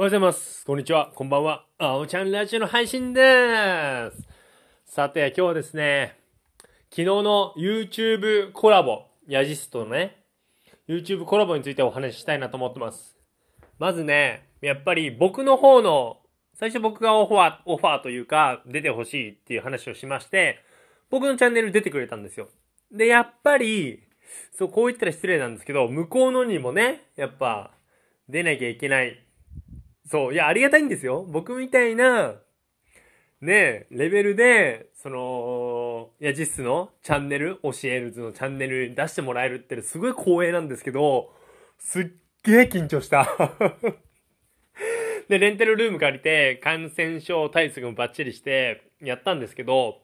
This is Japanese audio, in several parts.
おはようございます。こんにちは。こんばんは。あおちゃんラジオの配信でーす。さて、今日はですね、昨日の YouTube コラボ、ヤジストのね、YouTube コラボについてお話ししたいなと思ってます。まずね、やっぱり僕の方の、最初僕がオファー、オファーというか、出てほしいっていう話をしまして、僕のチャンネル出てくれたんですよ。で、やっぱり、そう、こう言ったら失礼なんですけど、向こうのにもね、やっぱ、出なきゃいけない。そう、いや、ありがたいんですよ。僕みたいな、ねレベルで、その、いや、実質のチャンネル、教える図のチャンネルに出してもらえるってすごい光栄なんですけど、すっげえ緊張した。で、レンタルルーム借りて、感染症対策もバッチリして、やったんですけど、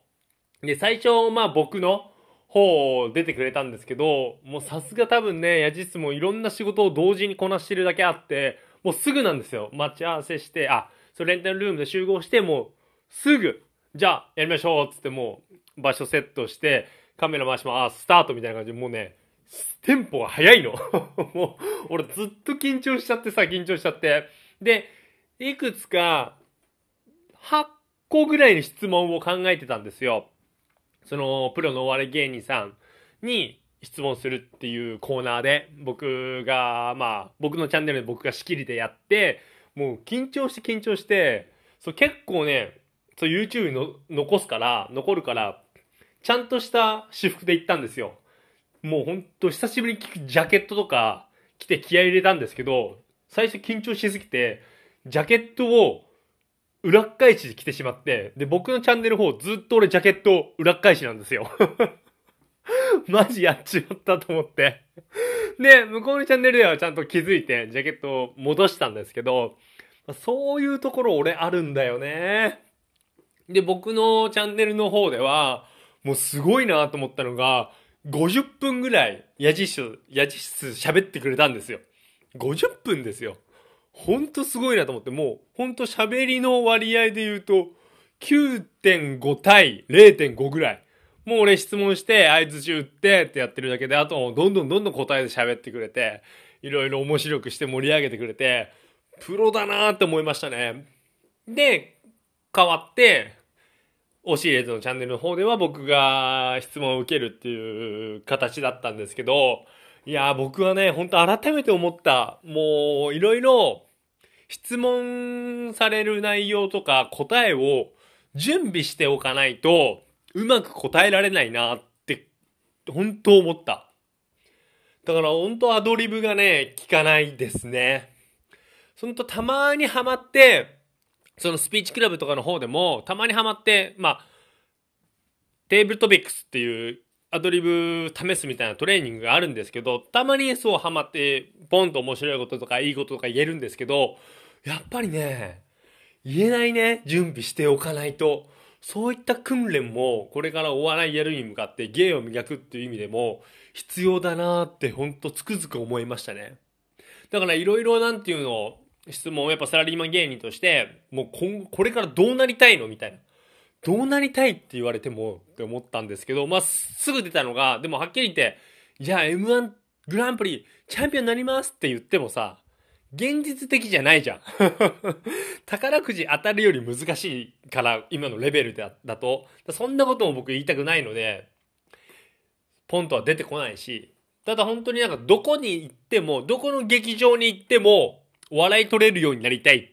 で、最初、まあ僕の方出てくれたんですけど、もうさすが多分ね、ヤジスもいろんな仕事を同時にこなしてるだけあって、もうすぐなんですよ。待ち合わせして、あ、それレンタルルームで集合して、もうすぐ、じゃあやりましょうっつってもう場所セットして、カメラ回します、あスタートみたいな感じで、もうね、テンポが速いの。もう、俺ずっと緊張しちゃってさ、緊張しちゃって。で、いくつか、8個ぐらいの質問を考えてたんですよ。その、プロのお笑い芸人さんに質問するっていうコーナーで、僕が、まあ、僕のチャンネルで僕が仕切りでやって、もう緊張して緊張して、そう結構ね、そう YouTube の残すから、残るから、ちゃんとした私服で行ったんですよ。もうほんと久しぶりに着くジャケットとか着て気合入れたんですけど、最初緊張しすぎて、ジャケットを裏返しで着てしまって、で、僕のチャンネル方ずっと俺ジャケット裏返しなんですよ。マジやっちまったと思って。で、向こうのチャンネルではちゃんと気づいて、ジャケットを戻したんですけど、そういうところ俺あるんだよね。で、僕のチャンネルの方では、もうすごいなと思ったのが、50分ぐらい、矢印、矢印喋ってくれたんですよ。50分ですよ。ほんとすごいなと思って、もう、ほんと喋りの割合で言うと、9.5対0.5ぐらい。もう俺質問して、合図打ってってやってるだけで、あとどんどんどんどん答えで喋ってくれて、いろいろ面白くして盛り上げてくれて、プロだなーって思いましたね。で、変わって、教えるのチャンネルの方では僕が質問を受けるっていう形だったんですけど、いやー僕はね、本当改めて思った。もう、いろいろ質問される内容とか答えを準備しておかないと、うまく答えられないなって、本当思った。だから本当アドリブがね、効かないですね。そのとたまにハマって、そのスピーチクラブとかの方でも、たまにハマって、まあ、テーブルトピックスっていうアドリブ試すみたいなトレーニングがあるんですけど、たまにそうハマって、ポンと面白いこととかいいこととか言えるんですけど、やっぱりね、言えないね、準備しておかないと。そういった訓練も、これからお笑いやるに向かって芸を磨くっていう意味でも、必要だなーってほんとつくづく思いましたね。だからいろいろなんていうの、質問を、やっぱサラリーマン芸人として、もう今後、これからどうなりたいのみたいな。どうなりたいって言われてもって思ったんですけど、まあ、すぐ出たのが、でもはっきり言って、じゃあ M1 グランプリチャンピオンになりますって言ってもさ、現実的じゃないじゃん。宝くじ当たるより難しいから、今のレベルだだと。そんなことも僕言いたくないので、ポンとは出てこないし、ただ本当になんかどこに行っても、どこの劇場に行っても、笑い取れるようになりたいっ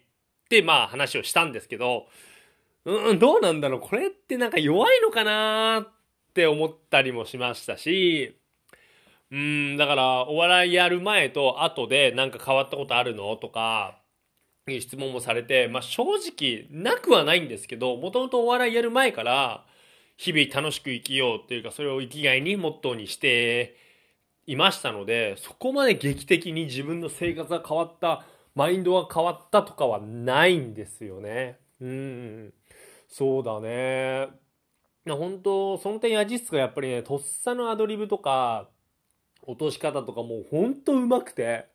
て、まあ話をしたんですけど、うん、どうなんだろうこれってなんか弱いのかなって思ったりもしましたし、うん、だから、お笑いやる前と後でなんか変わったことあるのとか、いう質問もされて、まあ正直なくはないんですけど、もともとお笑いやる前から、日々楽しく生きようっていうか、それを生きがいにモットーにしていましたので、そこまで劇的に自分の生活が変わった、マインドが変わったとかはないんですよね。うん。そうだね。本当その点ヤジスがやっぱりね、とっさのアドリブとか、落とし方とかもうほんと上手くて、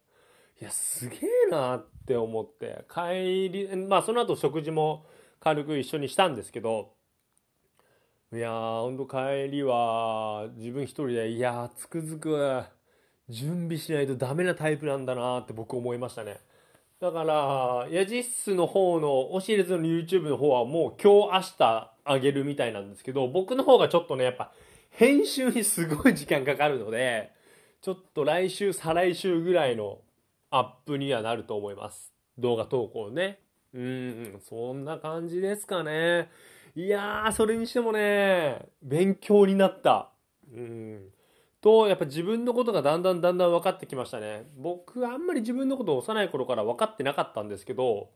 いや、すげえなって思って、帰り、まあその後食事も軽く一緒にしたんですけど、いやー、ほんと帰りは自分一人で、いやー、つくづく準備しないとダメなタイプなんだなって僕思いましたね。だから、ヤジッスの方の、オシエルズの YouTube の方はもう今日明日あげるみたいなんですけど、僕の方がちょっとね、やっぱ編集にすごい時間かかるので、ちょっと来週、再来週ぐらいのアップにはなると思います。動画投稿ね。うん、そんな感じですかね。いやー、それにしてもね、勉強になった。うん。と、やっぱ自分のことがだんだんだんだん分かってきましたね。僕はあんまり自分のことを幼い頃から分かってなかったんですけど、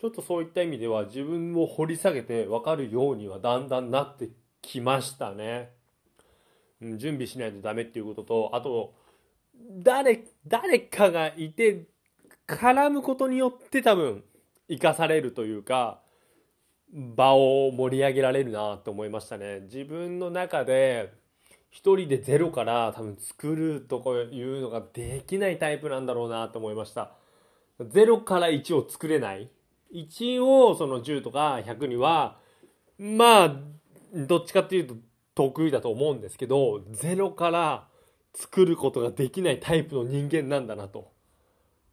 ちょっとそういった意味では自分を掘り下げて分かるようにはだんだんなってきましたね。準備しないとダメっていうことと、あと、誰、誰かがいて絡むことによって多分生かされるというか、場を盛り上げられるなと思いましたね。自分の中で一人でゼロから多分作るとかいうのができないタイプなんだろうなと思いました。ゼロから1を作れない。1をその10とか100には、まあ、どっちかっていうと得意だと思うんですけど、ゼロから作ることができないタイプの人間なんだなと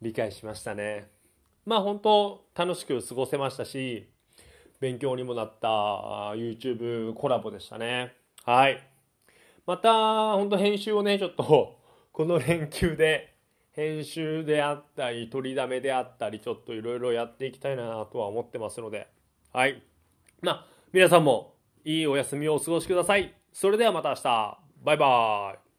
理解しましたね。まあ本当楽しく過ごせましたし、勉強にもなった YouTube コラボでしたね。はい。また、本当編集をね、ちょっと、この連休で、編集であったり、取りだめであったり、ちょっといろいろやっていきたいなとは思ってますので、はい。まあ、皆さんもいいお休みをお過ごしください。それではまた明日。バイバイ。